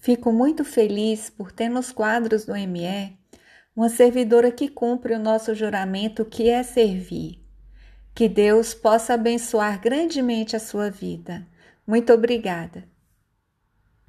Fico muito feliz por ter nos quadros do ME uma servidora que cumpre o nosso juramento, que é servir. Que Deus possa abençoar grandemente a sua vida. Muito obrigada.